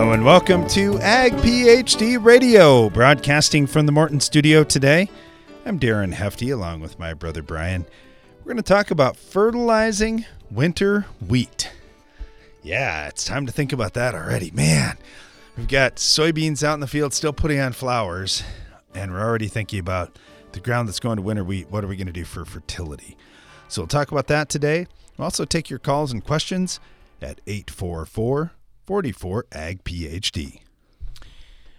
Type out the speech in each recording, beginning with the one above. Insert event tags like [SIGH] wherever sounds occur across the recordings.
Hello and welcome to Ag PhD Radio, broadcasting from the Morton Studio today. I'm Darren Hefty along with my brother Brian. We're going to talk about fertilizing winter wheat. Yeah, it's time to think about that already. Man, we've got soybeans out in the field still putting on flowers, and we're already thinking about the ground that's going to winter wheat. What are we going to do for fertility? So we'll talk about that today. We'll also take your calls and questions at 844 44 Ag PhD.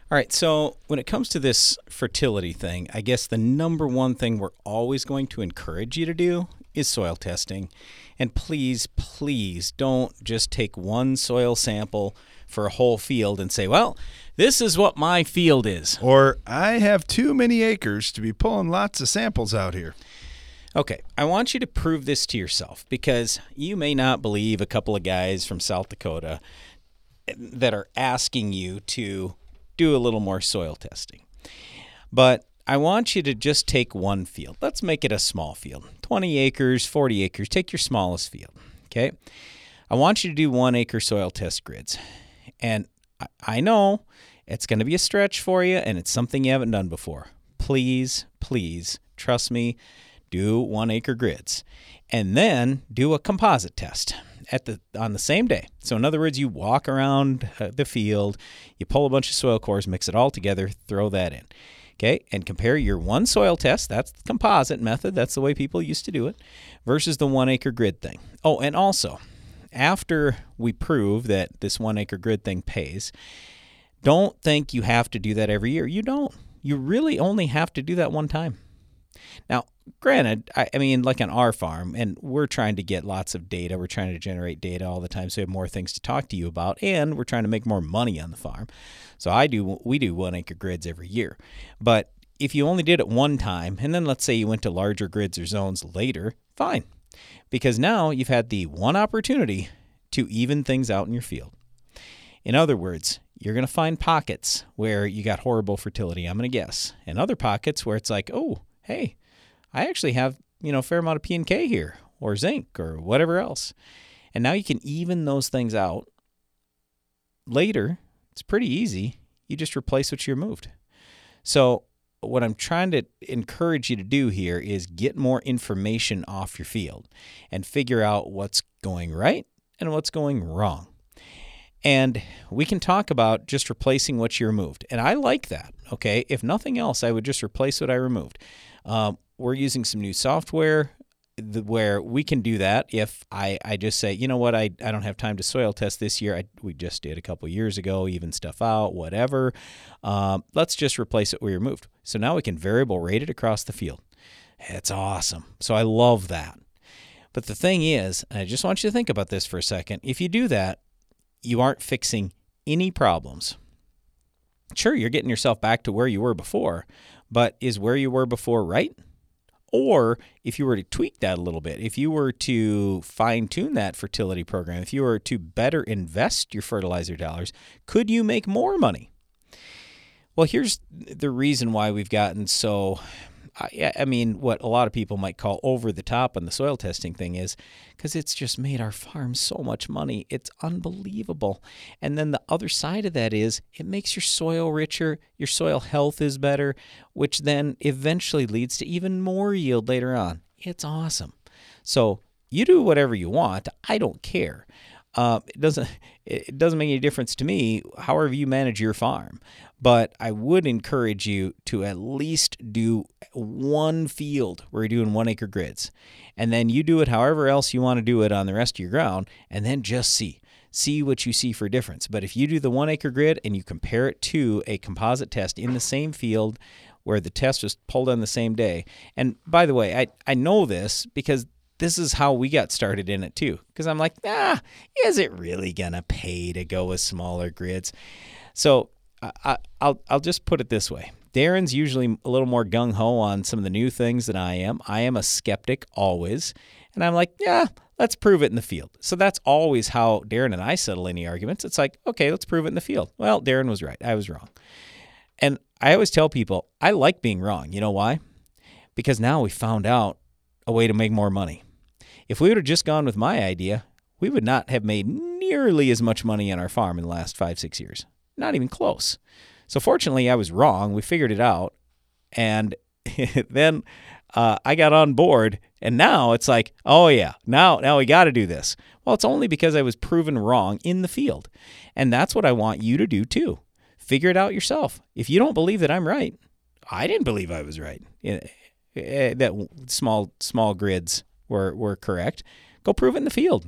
All right, so when it comes to this fertility thing, I guess the number one thing we're always going to encourage you to do is soil testing. And please, please don't just take one soil sample for a whole field and say, well, this is what my field is. Or I have too many acres to be pulling lots of samples out here. Okay, I want you to prove this to yourself because you may not believe a couple of guys from South Dakota that are asking you to do a little more soil testing. But I want you to just take one field. Let's make it a small field 20 acres, 40 acres. Take your smallest field. Okay. I want you to do one acre soil test grids. And I know it's going to be a stretch for you and it's something you haven't done before. Please, please, trust me, do one acre grids. And then do a composite test at the on the same day. So in other words, you walk around uh, the field, you pull a bunch of soil cores, mix it all together, throw that in. Okay, and compare your one soil test, that's the composite method, that's the way people used to do it, versus the one acre grid thing. Oh, and also, after we prove that this one acre grid thing pays, don't think you have to do that every year. You don't. You really only have to do that one time. Now, granted, I, I, mean, like on our farm, and we're trying to get lots of data. We're trying to generate data all the time, so we have more things to talk to you about, and we're trying to make more money on the farm. So I do, we do one acre grids every year. But if you only did it one time, and then let's say you went to larger grids or zones later, fine, because now you've had the one opportunity to even things out in your field. In other words, you're going to find pockets where you got horrible fertility, I'm going to guess, and other pockets where it's like, oh, hey, I actually have, you know, a fair amount of P and K here or zinc or whatever else. And now you can even those things out. Later, it's pretty easy. You just replace what you removed. So, what I'm trying to encourage you to do here is get more information off your field and figure out what's going right and what's going wrong. And we can talk about just replacing what you removed. And I like that. Okay. If nothing else, I would just replace what I removed. Um, we're using some new software where we can do that if I, I just say, you know what, I, I don't have time to soil test this year. I, we just did a couple years ago, even stuff out, whatever. Um, let's just replace it we removed. So now we can variable rate it across the field. It's awesome. So I love that. But the thing is, I just want you to think about this for a second. If you do that, you aren't fixing any problems. Sure, you're getting yourself back to where you were before, but is where you were before right? Or if you were to tweak that a little bit, if you were to fine tune that fertility program, if you were to better invest your fertilizer dollars, could you make more money? Well, here's the reason why we've gotten so I, I mean, what a lot of people might call over the top on the soil testing thing is because it's just made our farm so much money. It's unbelievable. And then the other side of that is it makes your soil richer, your soil health is better, which then eventually leads to even more yield later on. It's awesome. So you do whatever you want. I don't care. Uh, it doesn't it doesn't make any difference to me however you manage your farm but I would encourage you to at least do one field where you're doing one acre grids. And then you do it however else you want to do it on the rest of your ground, and then just see. See what you see for difference. But if you do the one acre grid and you compare it to a composite test in the same field where the test was pulled on the same day, and by the way, I, I know this because this is how we got started in it too. Because I'm like, ah, is it really to pay to go with smaller grids? So I, will I'll just put it this way. Darren's usually a little more gung ho on some of the new things than I am. I am a skeptic always, and I'm like, yeah, let's prove it in the field. So that's always how Darren and I settle any arguments. It's like, okay, let's prove it in the field. Well, Darren was right. I was wrong. And I always tell people I like being wrong. You know why? Because now we found out a way to make more money. If we would have just gone with my idea, we would not have made nearly as much money on our farm in the last five, six years. Not even close. So fortunately, I was wrong. We figured it out. And [LAUGHS] then uh, I got on board, and now it's like, oh yeah, now now we got to do this. Well, it's only because I was proven wrong in the field, and that's what I want you to do too. Figure it out yourself. If you don't believe that I'm right, I didn't believe I was right. That small small grids were were correct. Go prove it in the field.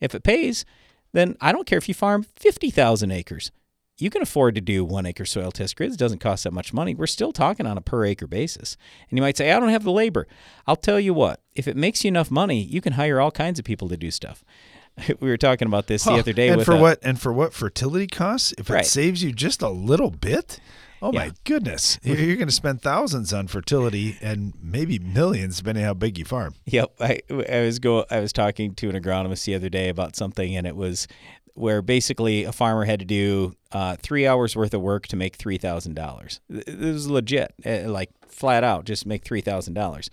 If it pays, then I don't care if you farm fifty thousand acres you can afford to do one acre soil test grids. It doesn't cost that much money. We're still talking on a per acre basis. And you might say, I don't have the labor. I'll tell you what, if it makes you enough money, you can hire all kinds of people to do stuff. [LAUGHS] we were talking about this huh. the other day. And for a, what? And for what fertility costs? If right. it saves you just a little bit. Oh yeah. my goodness! You're going to spend thousands on fertility and maybe millions, depending how big you farm. Yep, I, I was go. I was talking to an agronomist the other day about something, and it was where basically a farmer had to do uh, three hours worth of work to make three thousand dollars. This is legit, uh, like flat out, just make three thousand dollars.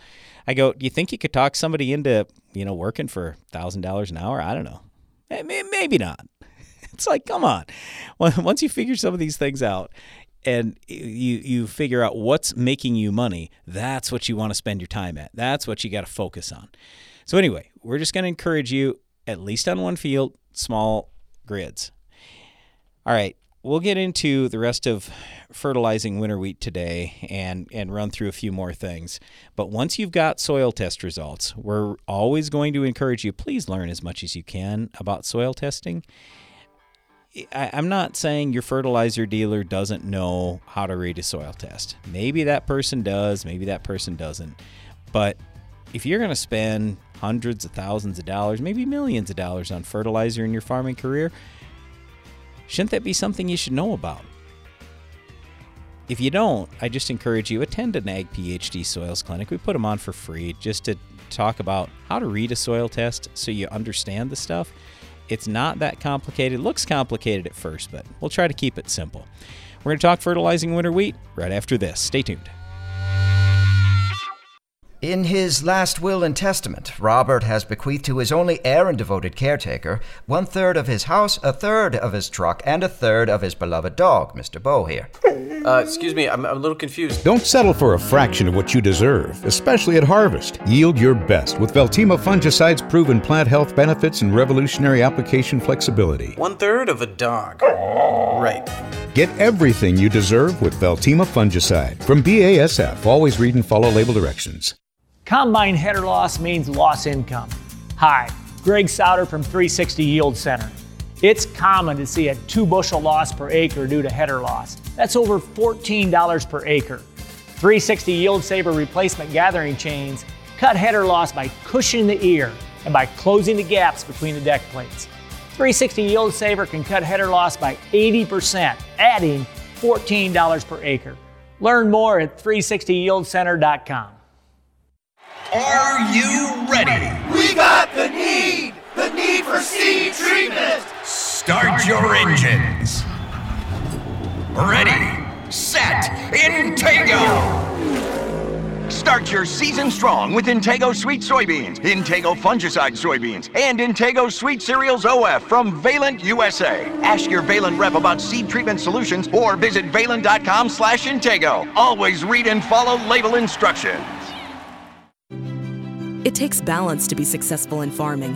I go, do you think you could talk somebody into you know working for thousand dollars an hour? I don't know, eh, maybe not. [LAUGHS] It's like, come on. Once you figure some of these things out, and you you figure out what's making you money, that's what you want to spend your time at. That's what you got to focus on. So anyway, we're just going to encourage you at least on one field, small grids. All right, we'll get into the rest of fertilizing winter wheat today and, and run through a few more things. But once you've got soil test results, we're always going to encourage you please learn as much as you can about soil testing. I, am not saying your fertilizer dealer doesn't know how to read a soil test. Maybe that person does, maybe that person doesn't. But if you're going to spend hundreds of thousands of dollars, maybe millions of dollars on fertilizer in your farming career, shouldn't that be something you should know about? If you don't, I just encourage you attend an Ag PhD Soils Clinic. We put them on for free just to talk about how to read a soil test so you understand the stuff. It's not that complicated. It looks complicated at first, but we'll try to keep it simple. We're going to talk fertilizing winter wheat right after this. Stay tuned. In his last will and testament, Robert has bequeathed to his only heir and devoted caretaker one third of his house, a third of his truck, and a third of his beloved dog, Mr. Bow here. Uh, excuse me, I'm, I'm a little confused. Don't settle for a fraction of what you deserve, especially at harvest. Yield your best with Veltyma fungicide's proven plant health benefits and revolutionary application flexibility. One third of a dog. Right. Get everything you deserve with Veltyma fungicide. From BASF, always read and follow label directions. Combine header loss means loss income. Hi, Greg Sauder from 360 Yield Center. It's common to see a two bushel loss per acre due to header loss. That's over $14 per acre. 360 Yield Saver replacement gathering chains cut header loss by cushioning the ear and by closing the gaps between the deck plates. 360 Yield Saver can cut header loss by 80%, adding $14 per acre. Learn more at 360yieldcenter.com. Are you ready? We got the need! The need for seed treatment! Start your engines! Ready, set, Intego! Start your season strong with Intego Suite Soybeans, Intego Fungicide Soybeans, and Intego Suite Cereals OF from Valent USA. Ask your Valent rep about seed treatment solutions or visit valent.com slash Intego. Always read and follow label instructions. It takes balance to be successful in farming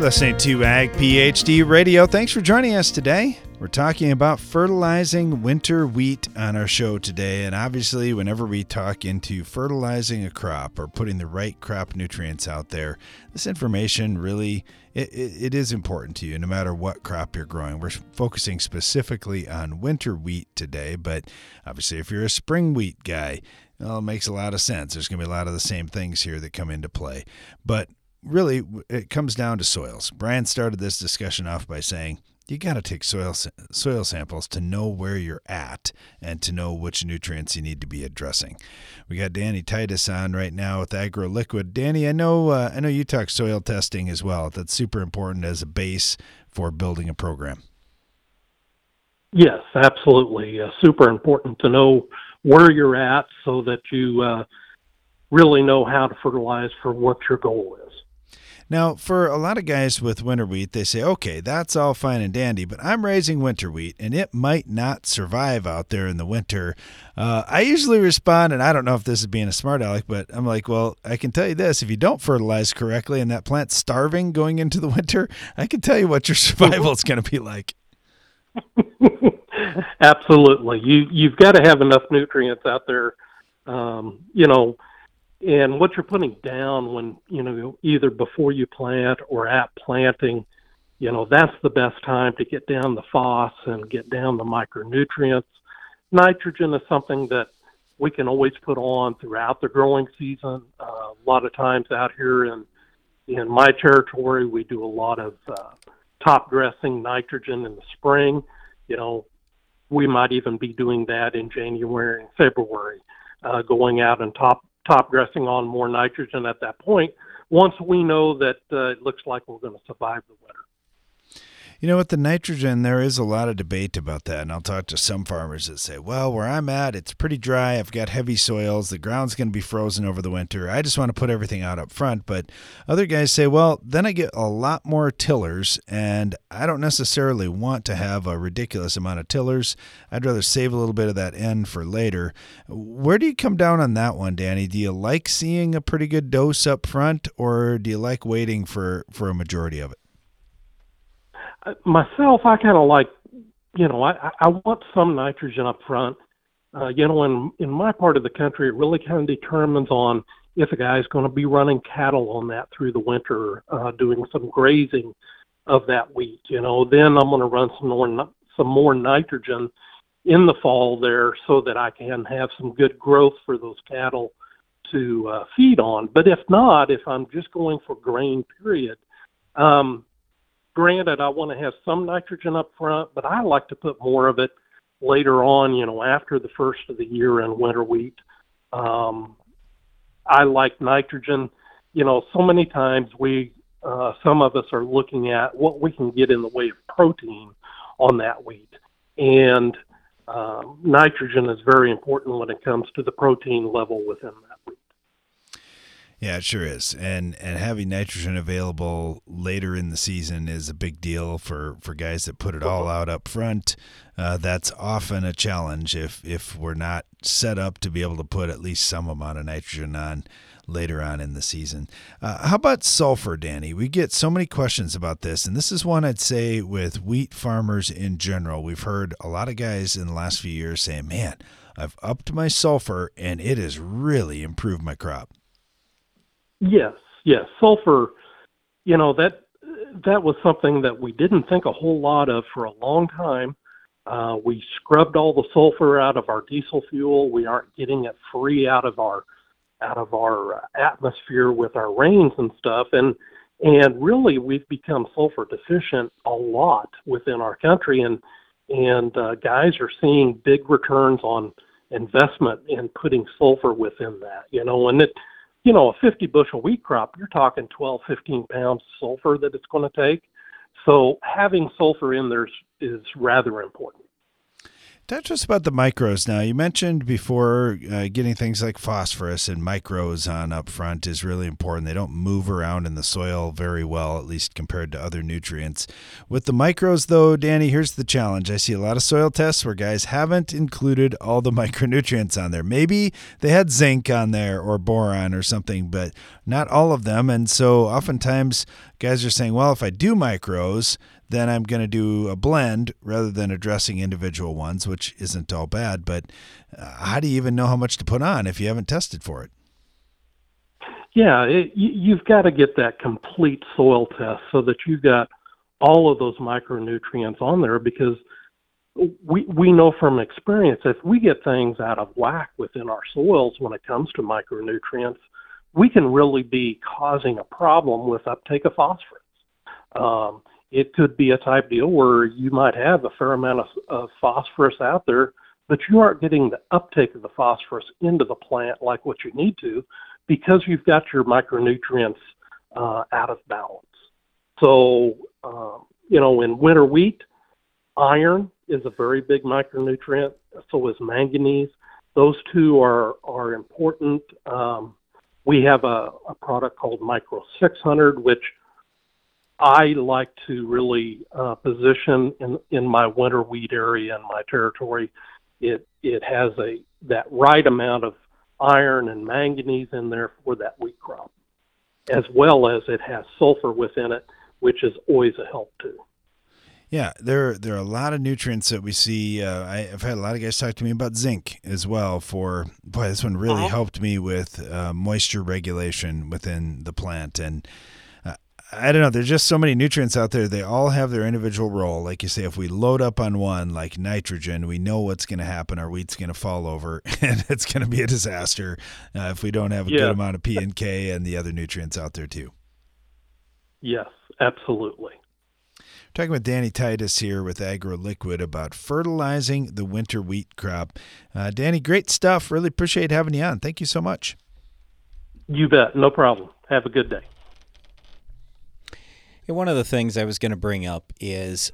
listening to Ag PhD Radio. Thanks for joining us today. We're talking about fertilizing winter wheat on our show today. And obviously, whenever we talk into fertilizing a crop or putting the right crop nutrients out there, this information really it, it, it is important to you no matter what crop you're growing. We're focusing specifically on winter wheat today, but obviously, if you're a spring wheat guy, Well, it makes a lot of sense. There's going to be a lot of the same things here that come into play. But really, it comes down to soils. Brian started this discussion off by saying you got to take soil soil samples to know where you're at and to know which nutrients you need to be addressing. We got Danny Titus on right now with AgroLiquid. Danny, I know uh, I know you talk soil testing as well. That's super important as a base for building a program. Yes, absolutely. Uh, super important to know where you're at so that you uh, really know how to fertilize for what your goal is. Now, for a lot of guys with winter wheat, they say, okay, that's all fine and dandy, but I'm raising winter wheat and it might not survive out there in the winter. Uh, I usually respond, and I don't know if this is being a smart aleck, but I'm like, well, I can tell you this if you don't fertilize correctly and that plant's starving going into the winter, I can tell you what your [LAUGHS] survival is going to be like. [LAUGHS] Absolutely. You, you've got to have enough nutrients out there. Um, you know, and what you're putting down when you know either before you plant or at planting you know that's the best time to get down the phos and get down the micronutrients. Nitrogen is something that we can always put on throughout the growing season. Uh, a lot of times out here in in my territory we do a lot of uh, top dressing nitrogen in the spring. You know we might even be doing that in january and february uh, going out and top top dressing on more nitrogen at that point once we know that uh, it looks like we're going to survive the winter. You know, with the nitrogen, there is a lot of debate about that. And I'll talk to some farmers that say, well, where I'm at, it's pretty dry. I've got heavy soils. The ground's going to be frozen over the winter. I just want to put everything out up front. But other guys say, well, then I get a lot more tillers, and I don't necessarily want to have a ridiculous amount of tillers. I'd rather save a little bit of that N for later. Where do you come down on that one, Danny? Do you like seeing a pretty good dose up front, or do you like waiting for, for a majority of it? Myself, I kind of like, you know, I, I want some nitrogen up front. Uh, you know, in in my part of the country, it really kind of determines on if a guy's going to be running cattle on that through the winter, uh, doing some grazing of that wheat. You know, then I'm going to run some more some more nitrogen in the fall there so that I can have some good growth for those cattle to uh, feed on. But if not, if I'm just going for grain, period, um, granted, I want to have some nitrogen up front, but I like to put more of it later on, you know, after the first of the year in winter wheat. Um, I like nitrogen. You know, so many times we, uh, some of us are looking at what we can get in the way of protein on that wheat. And um, nitrogen is very important when it comes to the protein level within that. Yeah, it sure is. And and having nitrogen available later in the season is a big deal for, for guys that put it all out up front. Uh, that's often a challenge if if we're not set up to be able to put at least some amount of nitrogen on later on in the season. Uh, how about sulfur, Danny? We get so many questions about this, and this is one I'd say with wheat farmers in general. We've heard a lot of guys in the last few years saying, "Man, I've upped my sulfur, and it has really improved my crop." Yes, yes. Sulfur, you know, that that was something that we didn't think a whole lot of for a long time. Uh, we scrubbed all the sulfur out of our diesel fuel. We aren't getting it free out of our out of our uh, atmosphere with our rains and stuff. And and really, we've become sulfur deficient a lot within our country. And and uh, guys are seeing big returns on investment in putting sulfur within that. You know, and it you know, a 50 bushel wheat crop, you're talking 12, 15 pounds of sulfur that it's going to take. So having sulfur in there is, is rather important. Talk to us about the micros now. You mentioned before uh, getting things like phosphorus and micros on up front is really important. They don't move around in the soil very well, at least compared to other nutrients. With the micros, though, Danny, here's the challenge. I see a lot of soil tests where guys haven't included all the [LAUGHS] micronutrients on there. Maybe they had zinc on there or boron or something, but not all of them. And so oftentimes guys are saying, well, if I do micros, then I'm going to do a blend rather than addressing individual ones, which isn't all bad. But uh, how do you even know how much to put on if you haven't tested for it? Yeah, it, you've got to get that complete soil test so that you've got all of those micronutrients on there because we we know from experience if we get things out of whack within our soils when it comes to micronutrients, we can really be causing a problem with uptake of phosphorus. Um, it could be a type deal where you might have a fair amount of, of phosphorus out there, but you aren't getting the uptake of the phosphorus into the plant like what you need to because you've got your micronutrients uh, out of balance. So, um, you know, in winter wheat, iron is a very big micronutrient. So is manganese. Those two are are important. Um, we have a, a product called Micro 600, which I like to really uh, position in in my winter wheat area in my territory. It it has a that right amount of iron and manganese in there for that wheat crop, as well as it has sulfur within it, which is always a help too. Yeah, there there are a lot of nutrients that we see. Uh, I, have had a lot of guys talk to me about zinc as well. For boy, this one really uh-huh. helped me with uh, moisture regulation within the plant, and I don't know. There's just so many nutrients out there. They all have their individual role. Like you say, if we load up on one, like nitrogen, we know what's going to happen. Our wheat's going to fall over, [LAUGHS] and it's going to be a disaster uh, if we don't have a yeah. good amount of P and K and the other nutrients out there too. Yes, absolutely. Talking with Danny Titus here with AgroLiquid about fertilizing the winter wheat crop. Uh, Danny, great stuff. Really appreciate having you on. Thank you so much. You bet. No problem. Have a good day. One of the things I was going to bring up is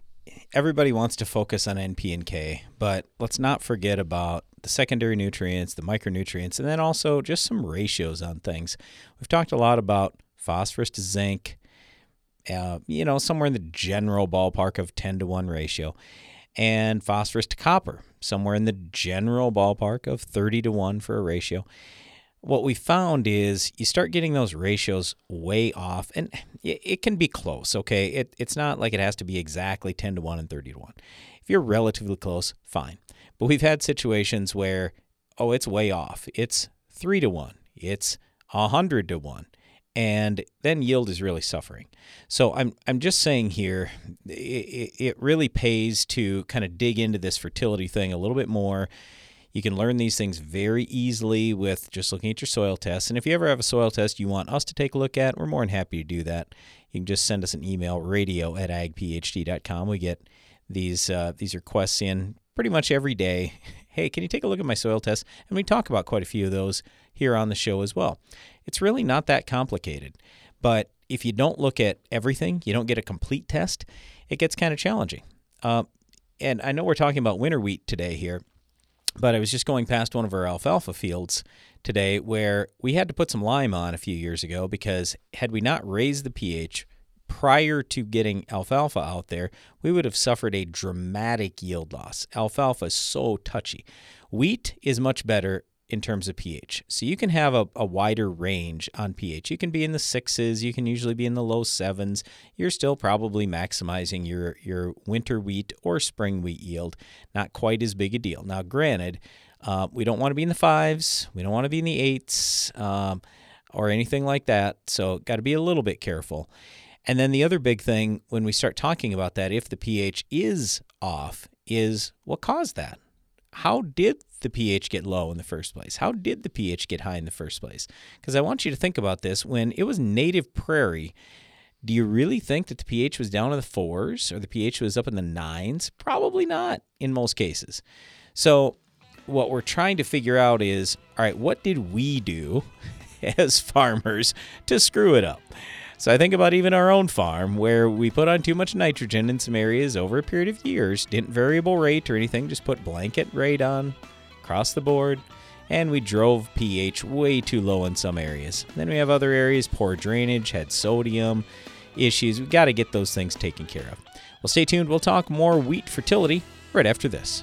everybody wants to focus on NP and K, but let's not forget about the secondary nutrients, the micronutrients, and then also just some ratios on things. We've talked a lot about phosphorus to zinc, uh, you know, somewhere in the general ballpark of 10 to 1 ratio. And phosphorus to copper, somewhere in the general ballpark of 30 to 1 for a ratio. What we found is you start getting those ratios way off, and it can be close, okay? It, it's not like it has to be exactly 10 to 1 and 30 to 1. If you're relatively close, fine. But we've had situations where, oh, it's way off. It's 3 to 1. It's 100 to 1 and then yield is really suffering. So I'm I'm just saying here, it, it really pays to kind of dig into this fertility thing a little bit more. You can learn these things very easily with just looking at your soil tests. And if you ever have a soil test you want us to take a look at, we're more than happy to do that. You can just send us an email, radio at agphd.com. We get these uh, these requests in pretty much every day. [LAUGHS] Hey, can you take a look at my soil test? And we talk about quite a few of those here on the show as well. It's really not that complicated. But if you don't look at everything, you don't get a complete test, it gets kind of challenging. Uh, and I know we're talking about winter wheat today here, but I was just going past one of our alfalfa fields today where we had to put some lime on a few years ago because had we not raised the pH prior to getting alfalfa out there, we would have suffered a dramatic yield loss. Alfalfa is so touchy. Wheat is much better in terms of pH. So you can have a, a, wider range on pH. You can be in the sixes, you can usually be in the low sevens. You're still probably maximizing your, your winter wheat or spring wheat yield. Not quite as big a deal. Now, granted, uh, we don't want to be in the fives, we don't want to be in the eights um, or anything like that. So, got to be a little bit careful. And then the other big thing when we start talking about that, if the pH is off, is what caused that? How did the pH get low in the first place? How did the pH get high in the first place? Because I want you to think about this. When it was native prairie, do you really think that the pH was down in the fours or the pH was up in the nines? Probably not in most cases. So, what we're trying to figure out is all right, what did we do [LAUGHS] as farmers to screw it up? So I think about even our own farm where we put on too much nitrogen in some areas over a period of years, didn't variable rate or anything, just put blanket rate on across the board, and we drove pH way too low in some areas. Then we have other areas, poor drainage, had sodium issues. We've got to get those things taken care of. Well, stay tuned. We'll talk more wheat fertility right after this.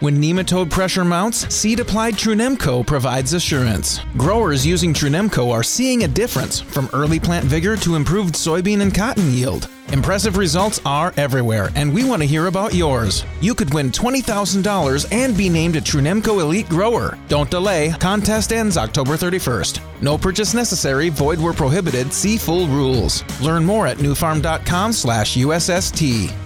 When nematode pressure mounts, seed applied Trunemco provides assurance. Growers using Trunemco are seeing a difference from early plant vigor to improved soybean and cotton yield. Impressive results are everywhere, and we want to hear about yours. You could win $20,000 and be named a Trunemco Elite Grower. Don't delay, contest ends October 31st. No purchase necessary, void where prohibited, see full rules. Learn more at nufarm.com slash USST.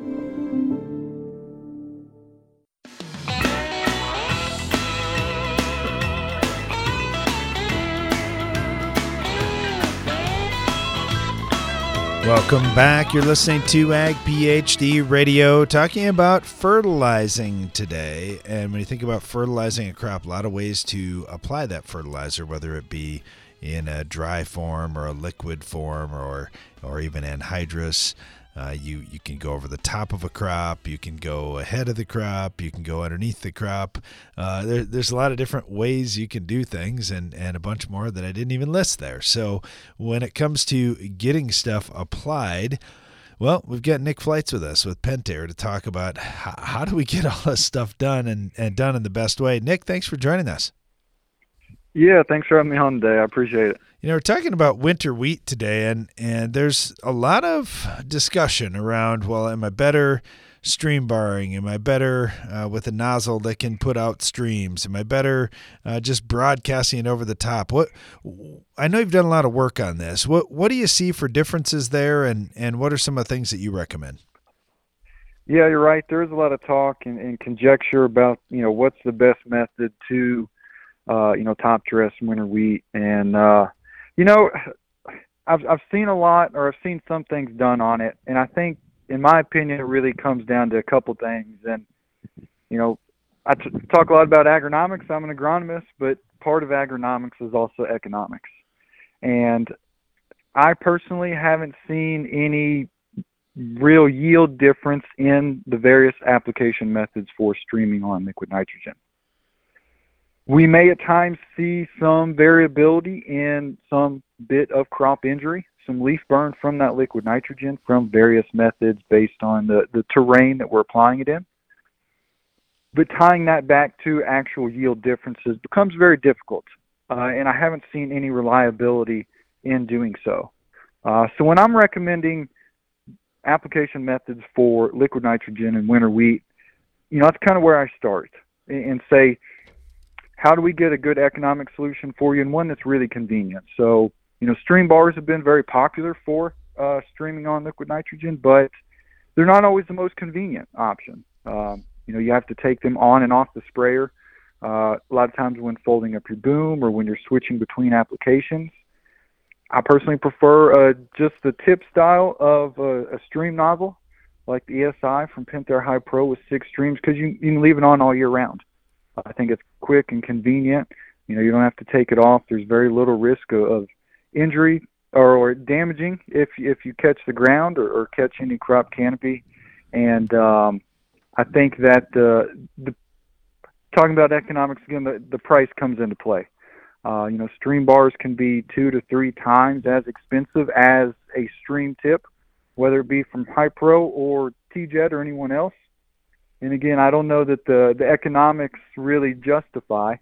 Welcome back. You're listening to Ag PhD Radio, talking about fertilizing today. And when you think about fertilizing a crop, a lot of ways to apply that fertilizer, whether it be in a dry form or a liquid form or or even anhydrous. Uh, you you can go over the top of a crop. You can go ahead of the crop. You can go underneath the crop. Uh, there, there's a lot of different ways you can do things, and and a bunch more that I didn't even list there. So when it comes to getting stuff applied. Well, we've got Nick Flights with us with Pentair to talk about how, how do we get [LAUGHS] all this stuff done and, and done in the best way. Nick, thanks for joining us. Yeah, thanks for having me on today. I appreciate it. You know, we're talking about winter wheat today, and and there's a lot of discussion around. Well, am I better stream barring? Am I better uh, with a nozzle that can put out streams? Am I better uh, just broadcasting it over the top? What I know you've done a lot of work on this. What what do you see for differences there, and and what are some of the things that you recommend? Yeah, you're right. There's a lot of talk and, and conjecture about you know what's the best method to uh, you know top dress winter wheat, and uh, you know, I've I've seen a lot, or I've seen some things done on it, and I think, in my opinion, it really comes down to a couple things. And you know, I t- talk a lot about agronomics. I'm an agronomist, but part of agronomics is also economics. And I personally haven't seen any real yield difference in the various application methods for streaming on liquid nitrogen. We may at times see some variability in some bit of crop injury, some leaf burn from that liquid nitrogen from various methods based on the, the terrain that we're applying it in. But tying that back to actual yield differences becomes very difficult, uh, and I haven't seen any reliability in doing so. Uh, so when I'm recommending application methods for liquid nitrogen and winter wheat, you know, that's kind of where I start and say, how do we get a good economic solution for you and one that's really convenient? So, you know, stream bars have been very popular for uh, streaming on liquid nitrogen, but they're not always the most convenient option. Um, you know, you have to take them on and off the sprayer. Uh, a lot of times when folding up your boom or when you're switching between applications. I personally prefer uh, just the tip style of a, a stream nozzle, like the ESI from Pentair Hypro with six streams, because you, you can leave it on all year round. I think it's quick and convenient. You know, you don't have to take it off. There's very little risk of, of injury or, or damaging if if you catch the ground or, or catch any crop canopy. And um, I think that uh, the talking about economics again, the, the price comes into play. Uh, you know, stream bars can be two to three times as expensive as a stream tip, whether it be from Hypro or TeeJet or anyone else. And again, I don't know that the the economics really justify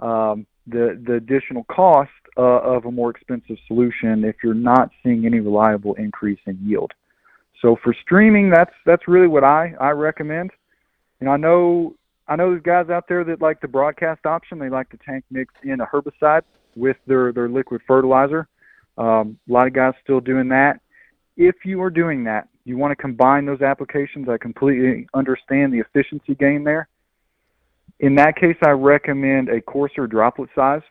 um, the the additional cost uh, of a more expensive solution if you're not seeing any reliable increase in yield. So for streaming, that's that's really what I I recommend. And I know I know there's guys out there that like the broadcast option. They like to tank mix in a herbicide with their their liquid fertilizer. Um, a lot of guys still doing that. If you are doing that, you want to combine those applications. I completely understand the efficiency gain there. In that case, I recommend a coarser droplet size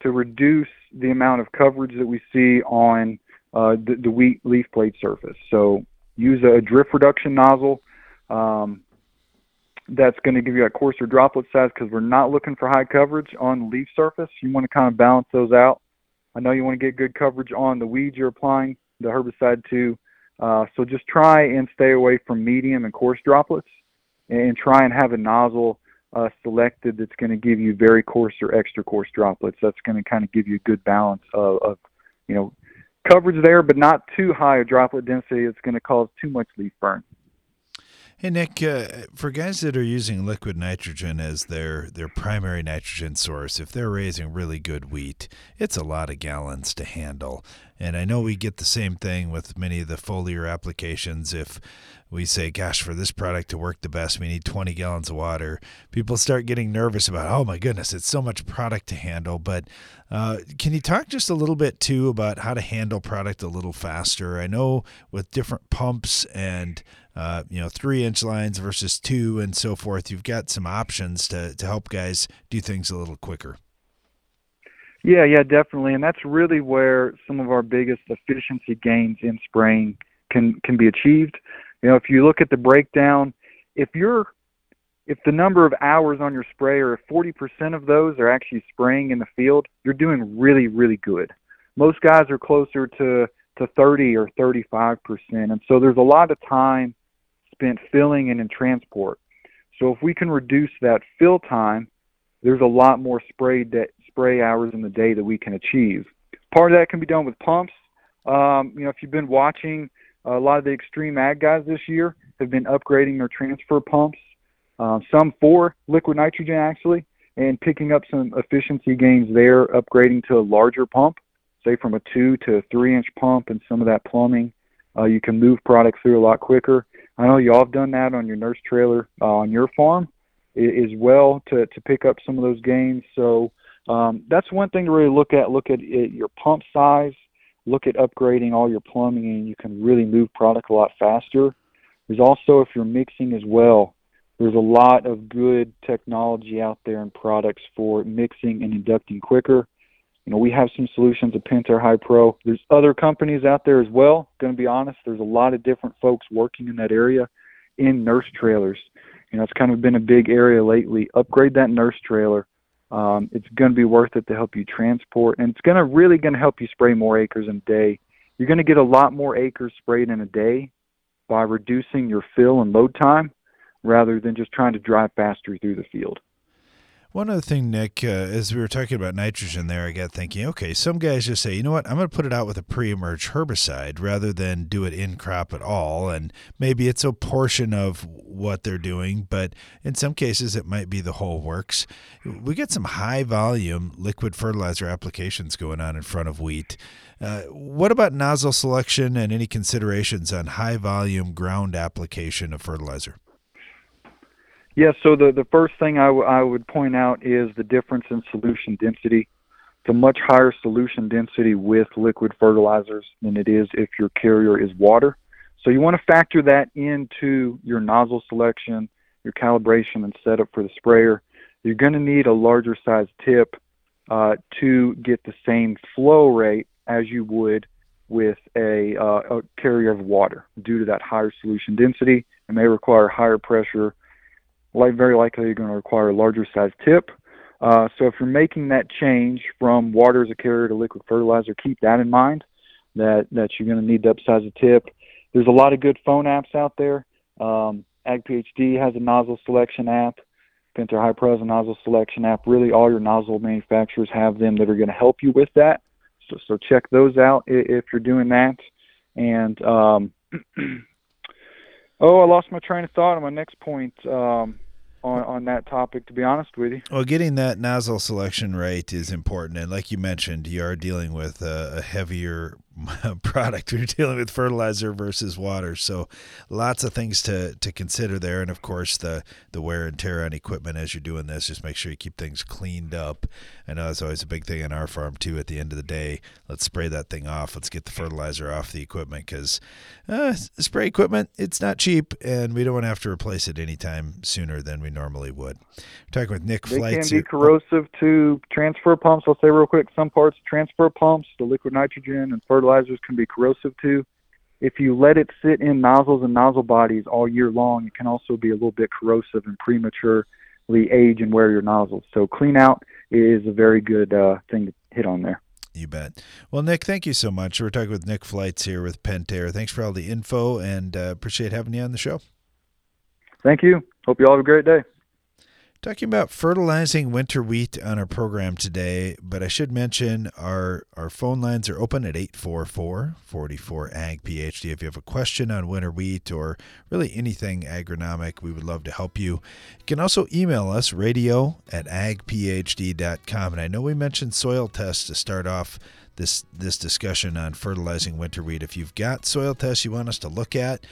to reduce the amount of coverage that we see on uh, the, the wheat leaf plate surface. So use a drift reduction nozzle. Um, that's going to give you a coarser droplet size because we're not looking for high coverage on the leaf surface. You want to kind of balance those out. I know you want to get good coverage on the weeds you're applying the herbicide to. Uh, so just try and stay away from medium and coarse droplets and try and have a nozzle uh, selected that's going to give you very coarse or extra coarse droplets. That's going to kind of give you a good balance of, of, you know, coverage there, but not too high a droplet density. It's going to cause too much leaf burn. Hey Nick, uh, for guys that are using liquid nitrogen as their their primary nitrogen source, if they're raising really good wheat, it's a lot of gallons to handle. And I know we get the same thing with many of the foliar applications. If we say, gosh, for this product to work the best, we need 20 gallons of water. People start getting nervous about, oh my goodness, it's so much product to handle. But uh, can you talk just a little bit too about how to handle product a little faster? I know with different pumps and uh, you know, three inch lines versus two and so forth, you've got some options to, to help guys do things a little quicker. Yeah, yeah, definitely. And that's really where some of our biggest efficiency gains in spraying can, can be achieved. You know, if you look at the breakdown, if you're if the number of hours on your sprayer, if 40% of those are actually spraying in the field, you're doing really, really good. Most guys are closer to to 30 or 35%. And so there's a lot of time spent filling and in transport. So if we can reduce that fill time, there's a lot more spray spray hours in the day that we can achieve. Part of that can be done with pumps. Um, you know, if you've been watching a lot of the extreme ag guys this year have been upgrading their transfer pumps, um, some for liquid nitrogen actually, and picking up some efficiency gains there, upgrading to a larger pump, say from a two to a three inch pump and some of that plumbing. Uh, you can move products through a lot quicker. I know y'all have done that on your nurse trailer uh, on your farm as well to, to pick up some of those gains. So um, that's one thing to really look at. Look at it, your pump size, look at upgrading all your plumbing and you can really move product a lot faster. There's also, if you're mixing as well, there's a lot of good technology out there and products for mixing and inducting quicker. You know, we have some solutions at Pentair Hypro. There's other companies out there as well. Going to be honest, there's a lot of different folks working in that area in nurse trailers. You know, it's kind of been a big area lately. Upgrade that nurse trailer um, it's going to be worth it to help you transport, and it's going to really going to help you spray more acres in a day. You're going to get a lot more acres sprayed in a day by reducing your fill and load time rather than just trying to drive faster through the field. One other thing, Nick, uh, as we were talking about nitrogen there, I got thinking, okay, some guys just say, you know what, I'm going to put it out with a pre emerge herbicide rather than do it in crop at all. And maybe it's a portion of what they're doing, but in some cases it might be the whole works. We get some high volume liquid fertilizer applications going on in front of wheat. Uh, what about nozzle selection and any considerations on high volume ground application of fertilizer? Yeah, so the, the first thing I, w- I would point out is the difference in solution density. it's a much higher solution density with liquid fertilizers than it is if your carrier is water. So you want to factor that into your nozzle selection, your calibration and setup for the sprayer. You're going to need a larger size tip uh, to get the same flow rate as you would with a, uh, a carrier of water due to that higher solution density. It may require higher pressure. Like very likely, you're going to require a larger size tip. Uh, so if you're making that change from water as a carrier to liquid fertilizer, keep that in mind. That that you're going to need to upsize the tip. There's a lot of good phone apps out there. Um, AgPHD has a nozzle selection app. Pentair Hypro's a nozzle selection app. Really, all your nozzle manufacturers have them that are going to help you with that. So, so check those out if you're doing that. And um, [CLEARS THROAT] oh, I lost my train of thought on my next point. Um, on, on that topic, to be honest with you. Well, getting that nozzle selection right is important. And like you mentioned, you are dealing with a, a heavier [LAUGHS] product. You're dealing with fertilizer versus water, so lots of things to, to consider there. And of course, the the wear and tear on equipment as you're doing this. Just make sure you keep things cleaned up. I know that's always a big thing on our farm too. At the end of the day, let's spray that thing off. Let's get the fertilizer off the equipment because uh, spray equipment it's not cheap, and we don't want to have to replace it anytime sooner than we normally would. We're talking with Nick They Flights. can be corrosive to transfer pumps. I'll say real quick, some parts transfer pumps, the liquid nitrogen and fertilizers can be corrosive to. If you let it sit in nozzles and nozzle bodies all year long, it can also be a little bit corrosive and prematurely age and wear your nozzles. So clean out is a very good uh, thing to hit on there. You bet. Well, Nick, thank you so much. We're talking with Nick Flights here with Pentair. Thanks for all the info and uh, appreciate having you on the show. Thank you. Hope you all have a great day. Talking about fertilizing winter wheat on our program today, but I should mention our our phone lines are open at 844-44-AG-PHD. If you have a question on winter wheat or really anything agronomic, we would love to help you. You can also email us, radio at agphd.com. And I know we mentioned soil tests to start off this this discussion on fertilizing winter wheat. If you've got soil tests you want us to look at,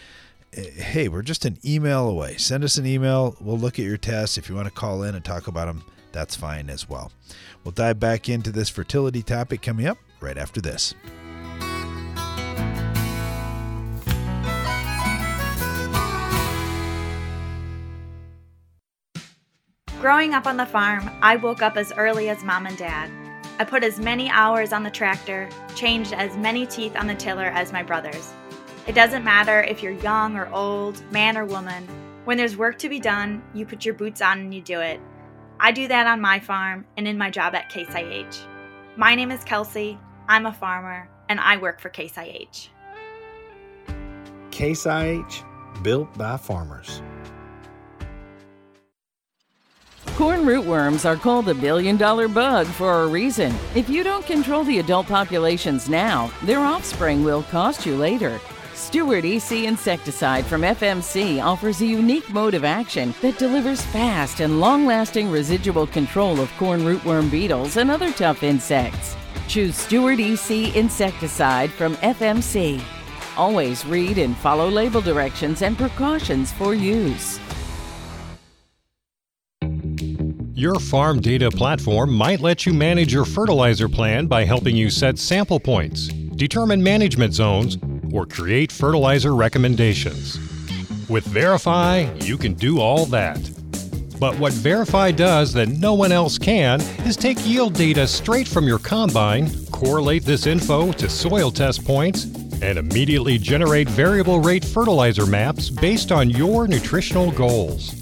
hey, we're just an email away. Send us an email. We'll look at your tests. If you want to call in and talk about them, that's fine as well. We'll dive back into this fertility topic coming up right after this. Growing up on the farm, I woke up as early as mom and dad. I put as many hours on the tractor, changed as many teeth on the tiller as my brothers. It doesn't matter if you're young or old, man or woman. When there's work to be done, you put your boots on and you do it. I do that on my farm and in my job at Case IH. My name is Kelsey, I'm a farmer, and I work for Case IH. Case IH, built by farmers. Corn rootworms are called the billion dollar bug for a reason. If you don't control the adult populations now, their offspring will cost you later. Steward EC insecticide from FMC offers a unique mode of action that delivers fast and long lasting residual control of corn rootworm beetles and other tough insects. Choose Steward EC insecticide from FMC. Always read and follow label directions and precautions for use. Your farm data platform might let you manage your fertilizer plan by helping you set sample points, determine management zones, or create fertilizer recommendations. With Vrafy, you can do all that. But what Vrafy does that no one else can is take yield data straight from your combine, correlate this info to soil test points, and immediately generate variable rate fertilizer maps based on your nutritional goals.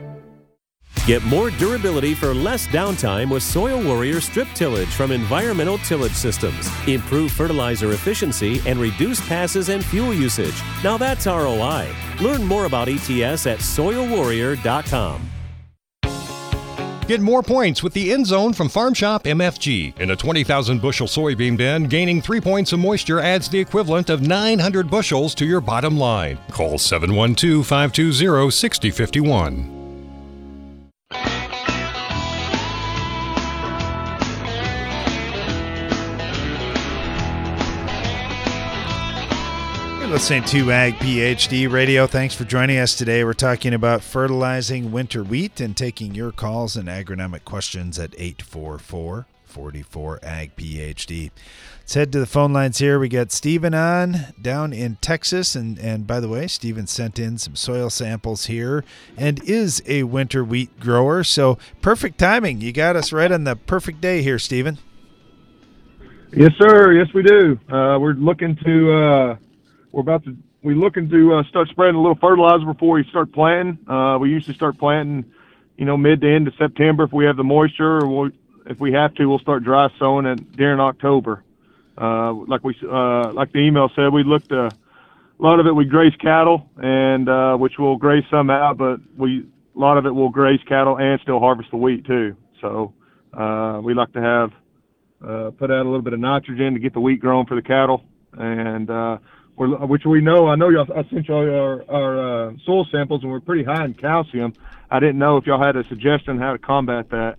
Get more durability for less downtime with Soil Warrior strip tillage from Environmental Tillage Systems. Improve fertilizer efficiency and reduce passes and fuel usage. Now that's ROI. Learn more about ETS at soilwarrior.com. Get more points with the end zone from Farm Shop MFG. In a 20,000 bushel soybean bin, gaining three points of moisture adds the equivalent of 900 bushels to your bottom line. Call 712 520 6051. Listening to Ag PhD Radio. Thanks for joining us today. We're talking about fertilizing winter wheat and taking your calls and agronomic questions at 844 44 Ag PhD. Let's head to the phone lines here. We got Stephen on down in Texas. And, and by the way, Stephen sent in some soil samples here and is a winter wheat grower. So perfect timing. You got us right on the perfect day here, Stephen. Yes, sir. Yes, we do. Uh, we're looking to uh, we're about to we're looking to uh, start spreading a little fertilizer before we start planting. Uh, we usually start planting, you know, mid to end of September if we have the moisture, or we'll, if we have to, we'll start dry sowing it during October. Uh, like we uh, like the email said, we looked uh, a lot of it we graze cattle, and uh, which will graze some out, but we a lot of it will graze cattle and still harvest the wheat too. So uh, we like to have uh, put out a little bit of nitrogen to get the wheat grown for the cattle, and uh, which we know. I know y'all. I sent y'all our, our uh, soil samples, and we're pretty high in calcium. I didn't know if y'all had a suggestion how to combat that.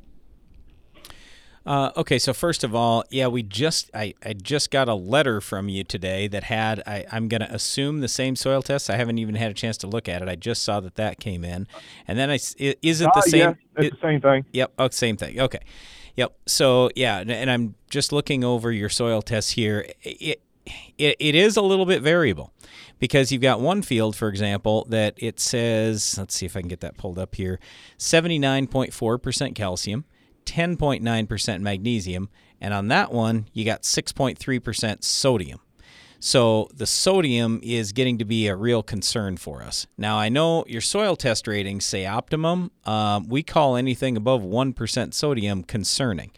Uh, okay, so first of all, yeah, we just I, I just got a letter from you today that had I, I'm going to assume the same soil test. I haven't even had a chance to look at it. I just saw that that came in, and then I is it the Uh, same? yeah, it's it- the same thing. Yep. Oh, same thing. Okay. Yep. So yeah, and- and I'm just looking over your soil tests here. It, it, it is a little bit variable because you've got one field, for example, that it says, let's see if I can get that pulled up here 79.4% calcium, 10.9% magnesium, and on that one, you got 6.3% sodium. So the sodium is getting to be a real concern for us. Now, I know your soil test ratings say optimum. Um, we call anything above 1% sodium concerning.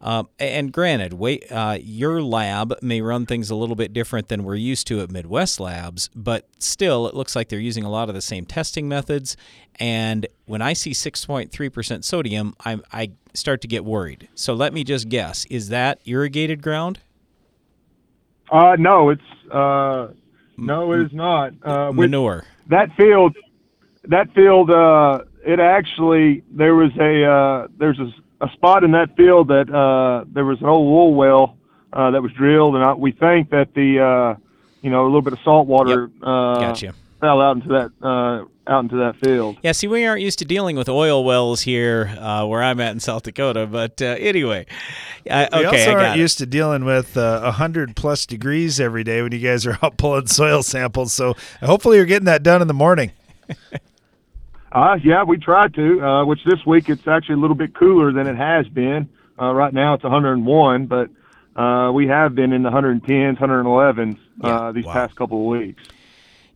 Um, and granted, wait, uh, your lab may run things a little bit different than we're used to at Midwest Labs, but still, it looks like they're using a lot of the same testing methods. And when I see 6.3% sodium, I, I start to get worried. So let me just guess: is that irrigated ground? Uh, no, it's uh, no, it is not. Uh, Manure. That field, that field, uh, it actually there was a uh, there's a, a spot in that field that uh, there was an old wool well uh, that was drilled, and I, we think that the uh, you know a little bit of salt water uh, Gotcha. fell out into that uh, out into that field. Yeah, see, we aren't used to dealing with oil wells here uh, where I'm at in South Dakota, but uh, anyway, I, We okay, also I got aren't it. used to dealing with uh, 100 plus degrees every day when you guys are [LAUGHS] out pulling soil samples. So hopefully you're getting that done in the morning. [LAUGHS] Uh, yeah, we tried to, uh, which this week it's actually a little bit cooler than it has been. Uh, right now it's 101, but uh, we have been in the 110s, 111s uh, these past couple of weeks.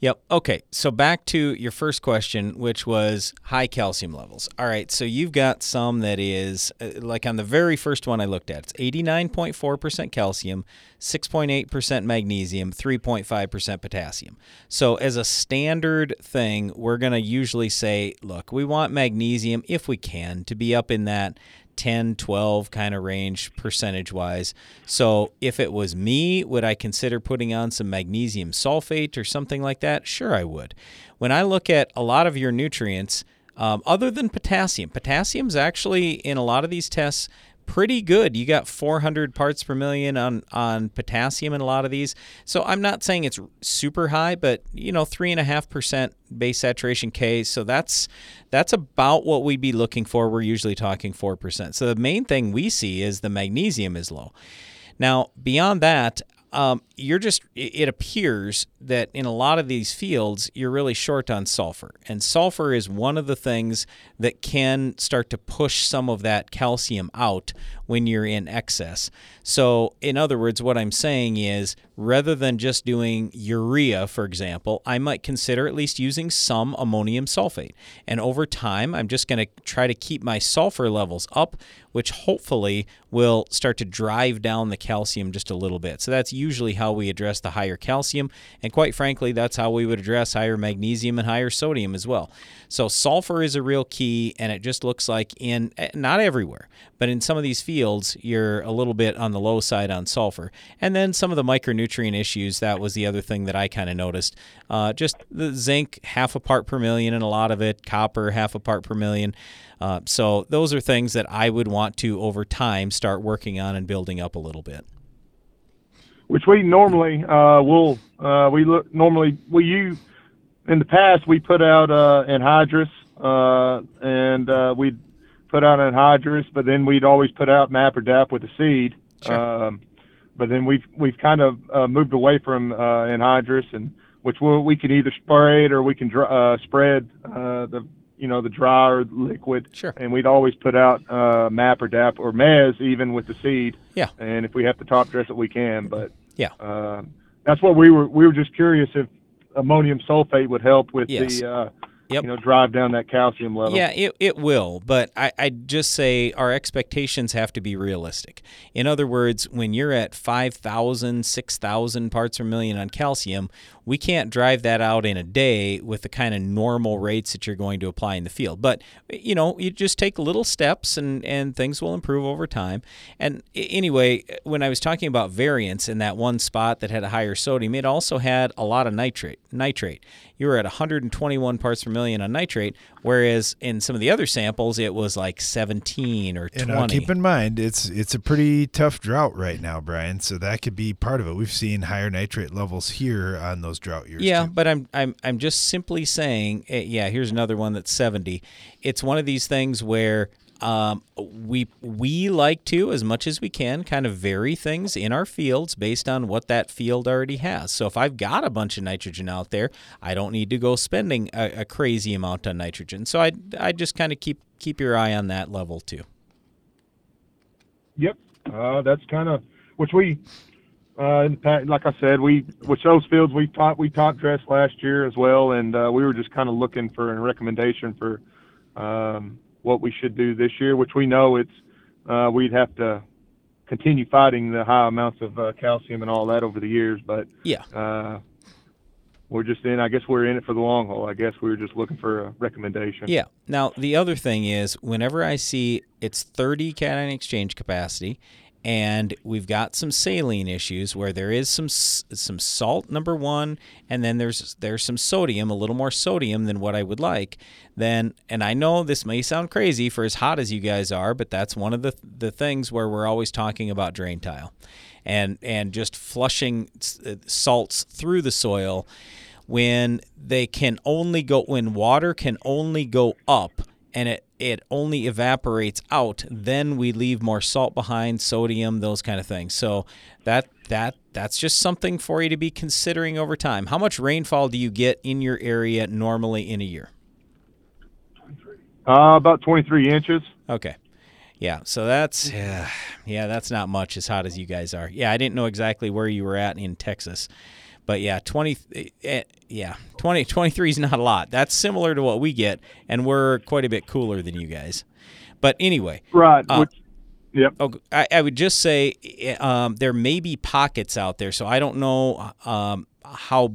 Yep. Okay. So back to your first question, which was high calcium levels. All right. So you've got some that is uh, like on the very first one I looked at, it's 89.4% calcium, 6.8% magnesium, 3.5% potassium. So as a standard thing, we're going to usually say, look, we want magnesium if we can to be up in that 10, 12 kind of range percentage wise. So if it was me, would I consider putting on some magnesium sulfate or something like that? Sure, I would. When I look at a lot of your nutrients, um, other than potassium, potassium's actually in a lot of these tests pretty good. You got 400 parts per million on on potassium in a lot of these. So I'm not saying it's super high, but you know, three and a half percent base saturation K. So that's that's about what we'd be looking for. We're usually talking four percent. So the main thing we see is the magnesium is low. Now beyond that. Um, you're just, it appears that in a lot of these fields, you're really short on sulfur. And sulfur is one of the things that can start to push some of that calcium out when you're in excess. So, in other words, what I'm saying is rather than just doing urea, for example, I might consider at least using some ammonium sulfate. And over time, I'm just going to try to keep my sulfur levels up, which hopefully will start to drive down the calcium just a little bit. So, that's usually how we address the higher calcium. And quite frankly, that's how we would address higher magnesium and higher sodium as well. So, sulfur is a real key, and it just looks like in eh, not everywhere, but in some of these fields, you're a little bit on the low side on sulfur. And then some of the micronutrient issues, that was the other thing that I kind of noticed. Uh, just the zinc, half a part per million, and a lot of it, copper, half a part per million. Uh, so those are things that I would want to, over time, start working on and building up a little bit. Which we normally uh, will uh, we look normally we use in the past we put out uh, anhydrous uh, and we'd put out anhydrous, but then we'd always put out MAP or DAP with the seed. Sure. Um, but then we've we've kind of uh, moved away from uh, anhydrous, and which we'll, we can either spray it or we can dr- uh, spread uh, the you know the dry or liquid. Sure. And we'd always put out uh, MAP or DAP or MES even with the seed. Yeah. And if we have to top dress it, we can. But yeah, uh, that's what we were we were just curious if ammonium sulfate would help with Yes. the uh, Yep. you know drive down that calcium level. Yeah, it, it will, but I, I just say our expectations have to be realistic. In other words, when you're at 5,000, 6,000 parts per million on calcium, we can't drive that out in a day with the kind of normal rates that you're going to apply in the field. But, you know, you just take little steps and, and things will improve over time. And anyway, when I was talking about variance in that one spot that had a higher sodium, it also had a lot of nitrate. Nitrate. You were at 121 parts per million on nitrate, whereas in some of the other samples it was like 17 or 20. And uh, keep in mind, it's it's a pretty tough drought right now, Brian. So that could be part of it. We've seen higher nitrate levels here on those drought years. Yeah, too. but I'm I'm I'm just simply saying. eh, Yeah, here's another one that's 70. It's one of these things where um, we we like to, as much as we can, kind of vary things in our fields based on what that field already has. So if I've got a bunch of nitrogen out there, I don't need to go spending a, a crazy amount on nitrogen. So I I just kind of keep keep your eye on that level too. Yep. Uh, that's kind of which we, uh, in like I said, we with those fields we top we top dressed last year as well, and uh, we were just kind of looking for a recommendation for um, what we should do this year, which we know it's uh, we'd have to continue fighting the high amounts of uh, calcium and all that over the years, but Yeah. uh, we're just in. I guess we're in it for the long haul. I guess we were just looking for a recommendation. Yeah. Now the other thing is, whenever I see it's 30 cation exchange capacity, and we've got some saline issues where there is some some salt number one, and then there's there's some sodium, a little more sodium than what I would like. Then, and I know this may sound crazy for as hot as you guys are, but that's one of the the things where we're always talking about drain tile, and and just flushing uh, salts through the soil when they can only go when water can only go up and it it only evaporates out then we leave more salt behind sodium those kind of things so that that that's just something for you to be considering over time how much rainfall do you get in your area normally in a year Uh, about 23 inches. Okay. Yeah, so that's yeah, [SIGHS] yeah, that's not much as hot as you guys are. Yeah, I didn't know exactly where you were at in Texas. But yeah, 20 eh, yeah, 20 23 is not a lot. That's similar to what we get and we're quite a bit cooler than you guys. But anyway, Right. uh, which, yep. Oh, I, I would just say eh, um, there may be pockets out there. So I don't know um, how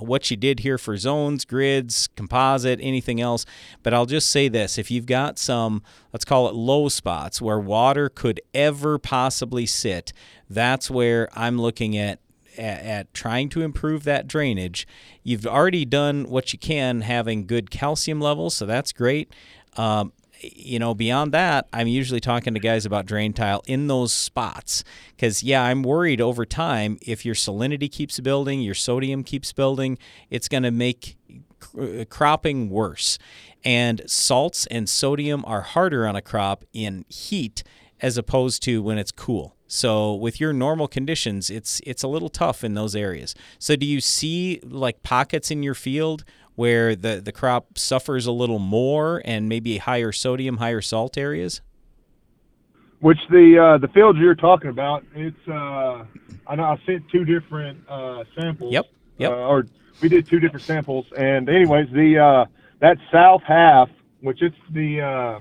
what you did here for zones, grids, composite, anything else. But I'll just say this: if you've got some, let's call it low spots where water could ever possibly sit, that's where I'm looking at at, at trying to improve that drainage. You've already done what you can, having good calcium levels, so that's great. Um, you know, beyond that, I'm usually talking to guys about drain tile in those spots. Because, yeah, I'm worried over time if your salinity keeps building, your sodium keeps building, it's going to make cr- cropping worse. And salts and sodium are harder on a crop in heat as opposed to when it's cool. So with your normal conditions, it's it's a little tough in those areas. So do you see like pockets in your field where the the crop suffers a little more and maybe higher sodium, higher salt areas? Which the uh, the fields you're talking about? It's uh, I know I sent two different uh, samples. Yep. Yep. Uh, or we did two different samples, and anyways, the uh, that south half, which it's the uh,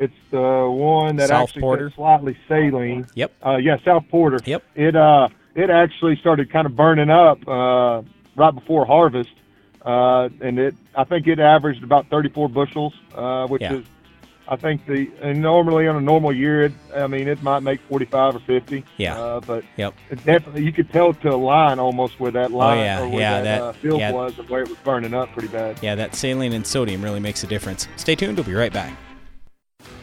it's the one that South actually Porter? slightly saline. Yep. Uh, yeah, South Porter. Yep. It uh it actually started kind of burning up uh, right before harvest, uh, and it I think it averaged about 34 bushels, uh, which Yeah. is I think the and normally on a normal year, it, I mean it might make 45 or 50. Yeah. Uh, but Yep. it definitely you could tell to a line almost where that line Oh, yeah, or where yeah, that, that- uh, field yeah. was and where it was burning up pretty bad. Yeah, that saline and sodium really makes a difference. Stay tuned. We'll be right back.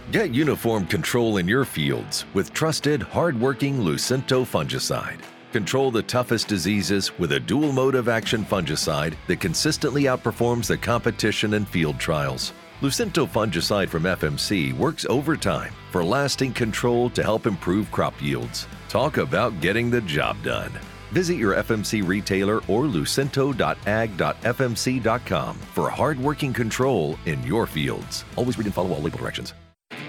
Get uniform control in your fields with trusted, hard-working Lucento fungicide. Control the toughest diseases with a dual mode of action fungicide that consistently outperforms the competition in field trials. Lucento fungicide from FMC works overtime for lasting control to help improve crop yields. Talk about getting the job done. Visit your FMC retailer or lucento.ag.fmc.com for hard-working control in your fields. Always read and follow all label directions.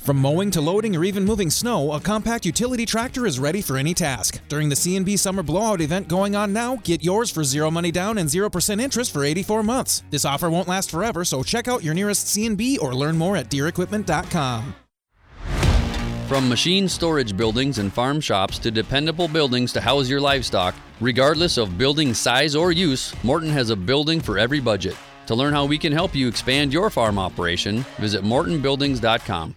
From mowing to loading or even moving snow, a compact utility tractor is ready for any task. During the CNB Summer Blowout event going on now, get yours for zero money down and 0% interest for 84 months. This offer won't last forever, so check out your nearest CNB or learn more at deerequipment.com. From machine storage buildings and farm shops to dependable buildings to house your livestock, regardless of building size or use, Morton has a building for every budget. To learn how we can help you expand your farm operation, visit mortonbuildings.com.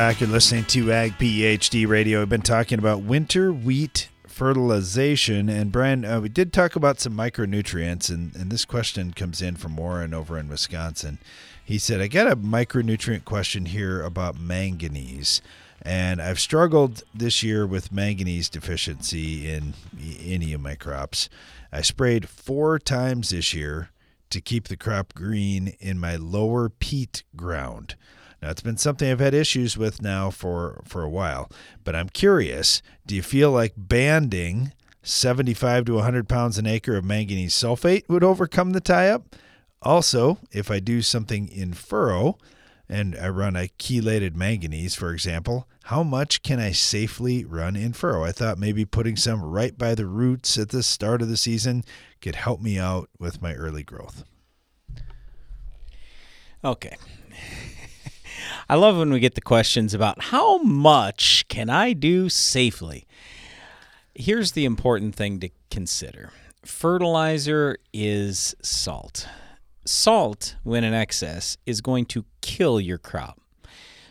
back. You're listening to Ag PhD Radio. We've been talking about winter wheat fertilization. And Brian, uh, we did talk about some micronutrients, and, and this question comes in from Warren over in Wisconsin. He said, I got a micronutrient question here about manganese. And I've struggled this year with manganese deficiency in any of my crops. I sprayed four times this year to keep the crop green in my lower peat ground. Now it's been something I've had issues with now for for a while, but I'm curious, do you feel like banding 75 to 100 pounds an acre of manganese sulfate would overcome the tie up? Also, if I do something in furrow, and I run a chelated manganese, for example, how much can I safely run in furrow? I thought maybe putting some right by the roots at the start of the season could help me out with my early growth. Okay. I love when we get the questions about how much can I do safely? Here's the important thing to consider fertilizer is salt salt, when in excess, is going to kill your crop.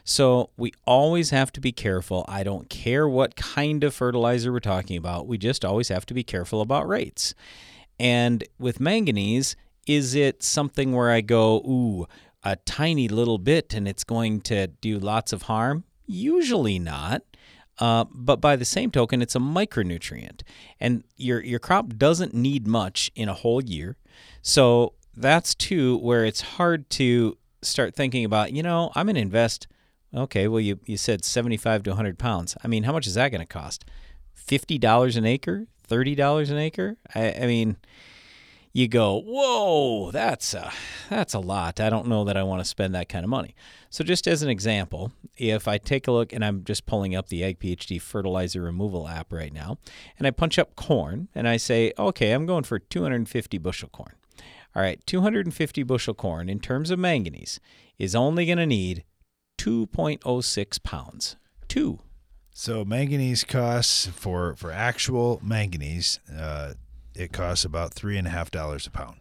So we always have to be careful. I don't care what kind of fertilizer we're talking about, we just always have to be careful about rates. And with manganese, is it something where I go, ooh, a tiny little bit and it's going to do lots of harm? Usually not. Uh, but by the same token, it's a micronutrient, and your your crop doesn't need much in a whole year. So that's too where it's hard to start thinking about, you know, I'm going to invest. Okay, well, you, you said 75 to 100 pounds. I mean, how much is that going to cost? $50 an acre? $30 an acre? I, I mean, you go, whoa, that's a, that's a lot. I don't know that I want to spend that kind of money. So, just as an example, if I take a look, and I'm just pulling up the Ag PhD fertilizer removal app right now, and I punch up corn, and I say, okay, I'm going for 250 bushel corn. All right, 250 bushel corn in terms of manganese is only going to need 2.06 pounds. Two. So manganese costs for for actual manganese, uh, it costs about three and a half dollars a pound.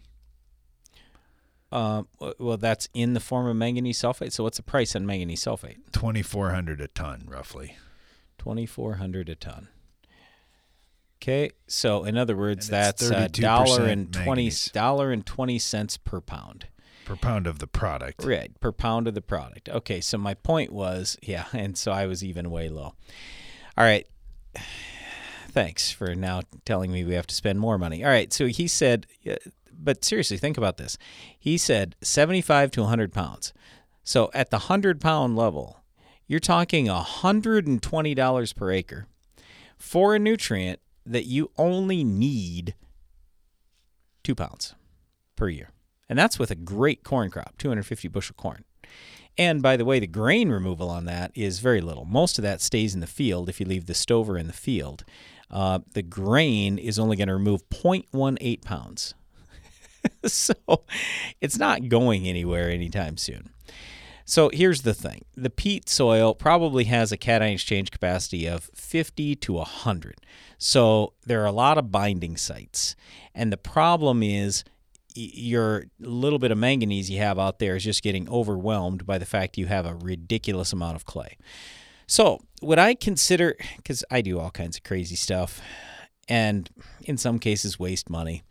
Uh, well, that's in the form of manganese sulfate. So what's the price on manganese sulfate? Twenty four hundred a ton, roughly. Twenty four hundred a ton. Okay, so in other words, that's a dollar and twenty dollar and twenty cents per pound. Per pound of the product. Right, per pound of the product. Okay, so my point was, yeah, [LAUGHS] and so I was even way low. All right. Thanks for now telling me we have to spend more money. All right, so he said, uh, but seriously, think about this. He said 75 to 100 pounds. So at the 100 pound level, you're talking $120 per acre for a nutrient that you only need two pounds per year. And that's with a great corn crop, 250 bushel corn. And by the way, the grain removal on that is very little. Most of that stays in the field if you leave the stover in the field. Uh, the grain is only going to remove 0.18 pounds. [LAUGHS] so it's not going anywhere anytime soon. So here's the thing the peat soil probably has a cation exchange capacity of 50 to 100. So there are a lot of binding sites. And the problem is your little bit of manganese you have out there is just getting overwhelmed by the fact you have a ridiculous amount of clay. So, would I consider, because I do all kinds of crazy stuff and in some cases waste money,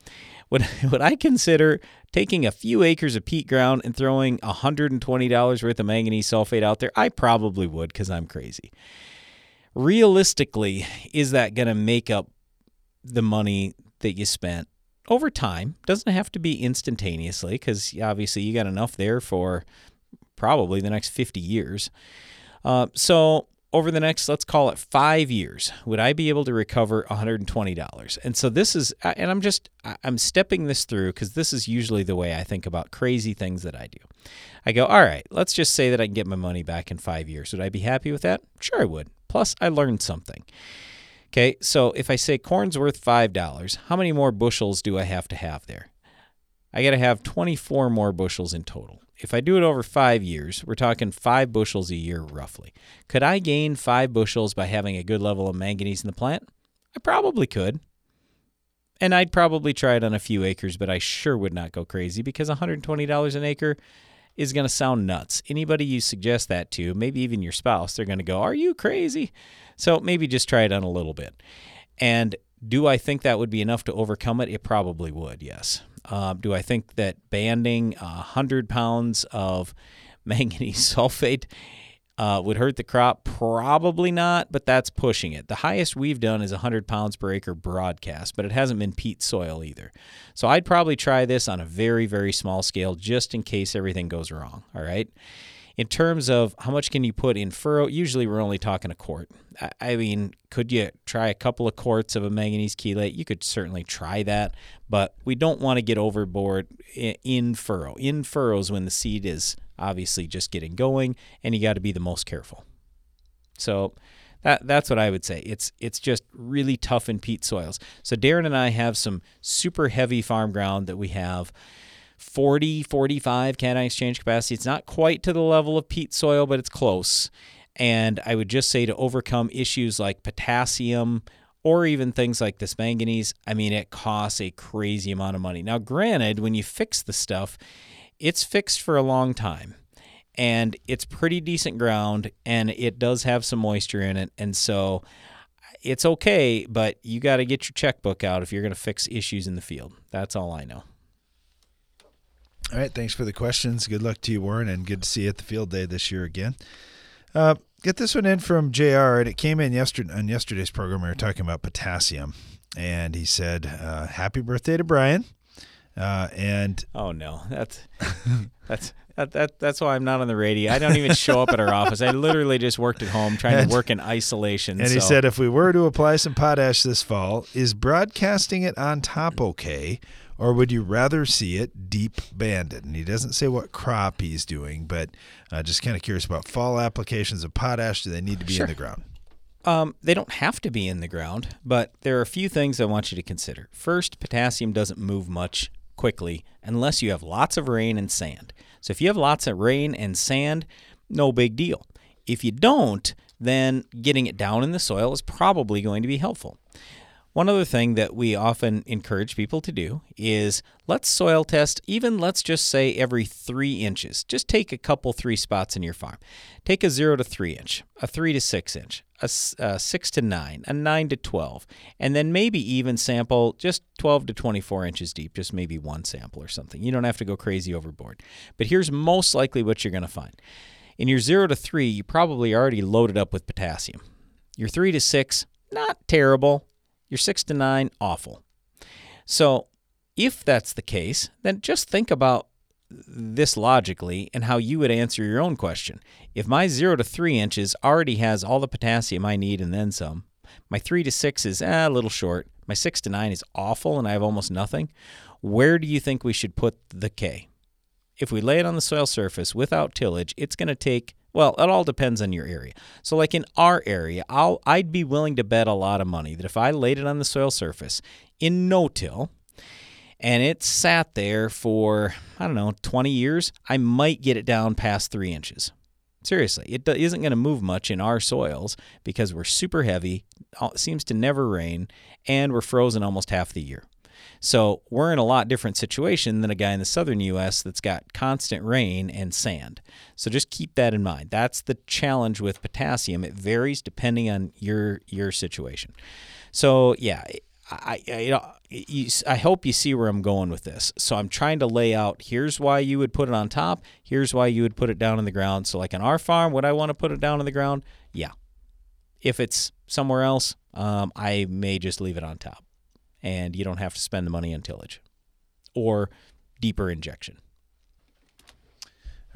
would, [LAUGHS] would I consider taking a few acres of peat ground and throwing $120 worth of manganese sulfate out there? I probably would because I'm crazy realistically, is that going to make up the money that you spent over time? Doesn't have to be instantaneously because obviously you got enough there for probably the next 50 years. Uh, so over the next, let's call it five years, would I be able to recover $120? And so this is, and I'm just, I'm stepping this through because this is usually the way I think about crazy things that I do. I go, all right, let's just say that I can get my money back in five years. Would I be happy with that? Sure, I would. Plus, I learned something. Okay, so if I say corn's worth $5, how many more bushels do I have to have there? I got to have 24 more bushels in total. If I do it over five years, we're talking five bushels a year roughly. Could I gain five bushels by having a good level of manganese in the plant? I probably could. And I'd probably try it on a few acres, but I sure would not go crazy because $120 an acre is going to sound nuts. Anybody you suggest that to, maybe even your spouse, they're going to go, Are you crazy? So maybe just try it on a little bit. And do I think that would be enough to overcome it? It probably would, yes. Uh, do I think that banding 100 pounds of [LAUGHS] manganese sulfate uh, would hurt the crop? Probably not, but that's pushing it. The highest we've done is 100 pounds per acre broadcast, but it hasn't been peat soil either. So I'd probably try this on a very, very small scale just in case everything goes wrong. All right. In terms of how much can you put in furrow, usually we're only talking a quart. I mean, could you try a couple of quarts of a manganese chelate? You could certainly try that, but we don't want to get overboard in furrow. In furrows when the seed is obviously just getting going, and you got to be the most careful. So that that's what I would say. It's it's just really tough in peat soils. So Darren and I have some super heavy farm ground that we have 40 45 cation exchange capacity. It's not quite to the level of peat soil, but it's close. And I would just say to overcome issues like potassium or even things like this manganese, I mean, it costs a crazy amount of money. Now, granted, when you fix the stuff, it's fixed for a long time and it's pretty decent ground and it does have some moisture in it. And so it's okay, but you got to get your checkbook out if you're going to fix issues in the field. That's all I know. All right. Thanks for the questions. Good luck to you, Warren, and good to see you at the field day this year again. Uh, get this one in from JR, and it came in yesterday on yesterday's program. We were talking about potassium, and he said, uh, "Happy birthday to Brian." Uh, and oh no, that's that's that, that that's why I'm not on the radio. I don't even show up at our office. I literally just worked at home trying And- to work in isolation. And so. he said, if we were to apply some potash this fall, is broadcasting it on top okay, or would you rather see it deep banded? And he doesn't say what crop he's doing, but uh, just kind of curious about fall applications of potash. Do they need to be Sure. in the ground? Um, they don't have to be in the ground, but there are a few things I want you to consider. First, potassium doesn't move much quickly unless you have lots of rain and sand. So if you have lots of rain and sand, no big deal. If you don't, then getting it down in the soil is probably going to be helpful. One other thing that we often encourage people to do is let's soil test, even let's just say every three inches. Just take a couple, three spots in your farm. Take a zero to three inch, a three to six inch, a six to nine, a nine to 12, and then maybe even sample just 12 to 24 inches deep, just maybe one sample or something. You don't have to go crazy overboard. But here's most likely what you're going to find. In your zero to three, you probably already loaded up with potassium. Your three to six, not terrible. Your six to nine, awful. So, if that's the case, then just think about this logically and how you would answer your own question. If my zero to three inches already has all the potassium I need and then some, my three to six is eh, a little short, my six to nine is awful and I have almost nothing, where do you think we should put the K? If we lay it on the soil surface without tillage, it's going to take well, it all depends on your area. So like in our area, I'll I'd be willing to bet a lot of money that if I laid it on the soil surface in no-till and it sat there for I don't know, 20 years, I might get it down past 3 inches. Seriously, it isn't going to move much in our soils because we're super heavy, it seems to never rain, and we're frozen almost half the year. So we're in a lot different situation than a guy in the southern U.S. that's got constant rain and sand. So just keep that in mind. That's the challenge with potassium. It varies depending on your your situation. So yeah, I, I you know you, I hope you see where I'm going with this. So I'm trying to lay out. Here's why you would put it on top. Here's why you would put it down in the ground. So like on our farm, would I want to put it down in the ground? Yeah. If it's somewhere else, um, I may just leave it on top and you don't have to spend the money on tillage or deeper injection.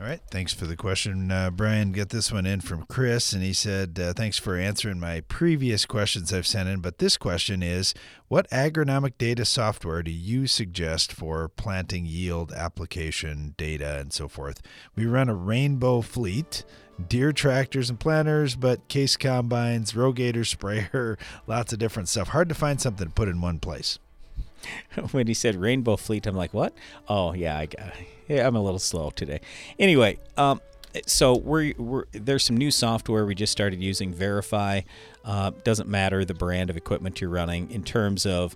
All right. Thanks for the question, uh, Brian. Get this one in from Chris, and he said, uh, "Thanks for answering my previous questions I've sent in, but this question is: What agronomic data software do you suggest for planting yield, application data, and so forth? We run a rainbow fleet." Deere tractors and planters, but case combines, RoGator sprayer, [LAUGHS] lots of different stuff. Hard to find something to put in one place. [LAUGHS] when he said rainbow fleet, I'm like, what? Oh yeah, I got. Yeah, I'm a little slow today. Anyway, um, so we're, we're there's some new software we just started using. Vrafy uh, doesn't matter the brand of equipment you're running in terms of.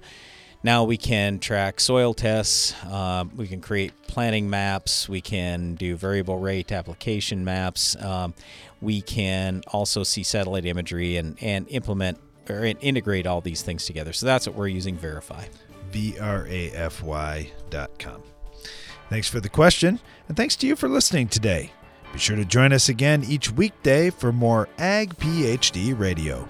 Now we can track soil tests. Um, we can create planting maps. We can do variable rate application maps. Um, we can also see satellite imagery and, and implement or integrate all these things together. So that's what we're using Vrafy. V R A F Y dot com. Thanks for the question, and thanks to you for listening today. Be sure to join us again each weekday for more Ag PhD Radio.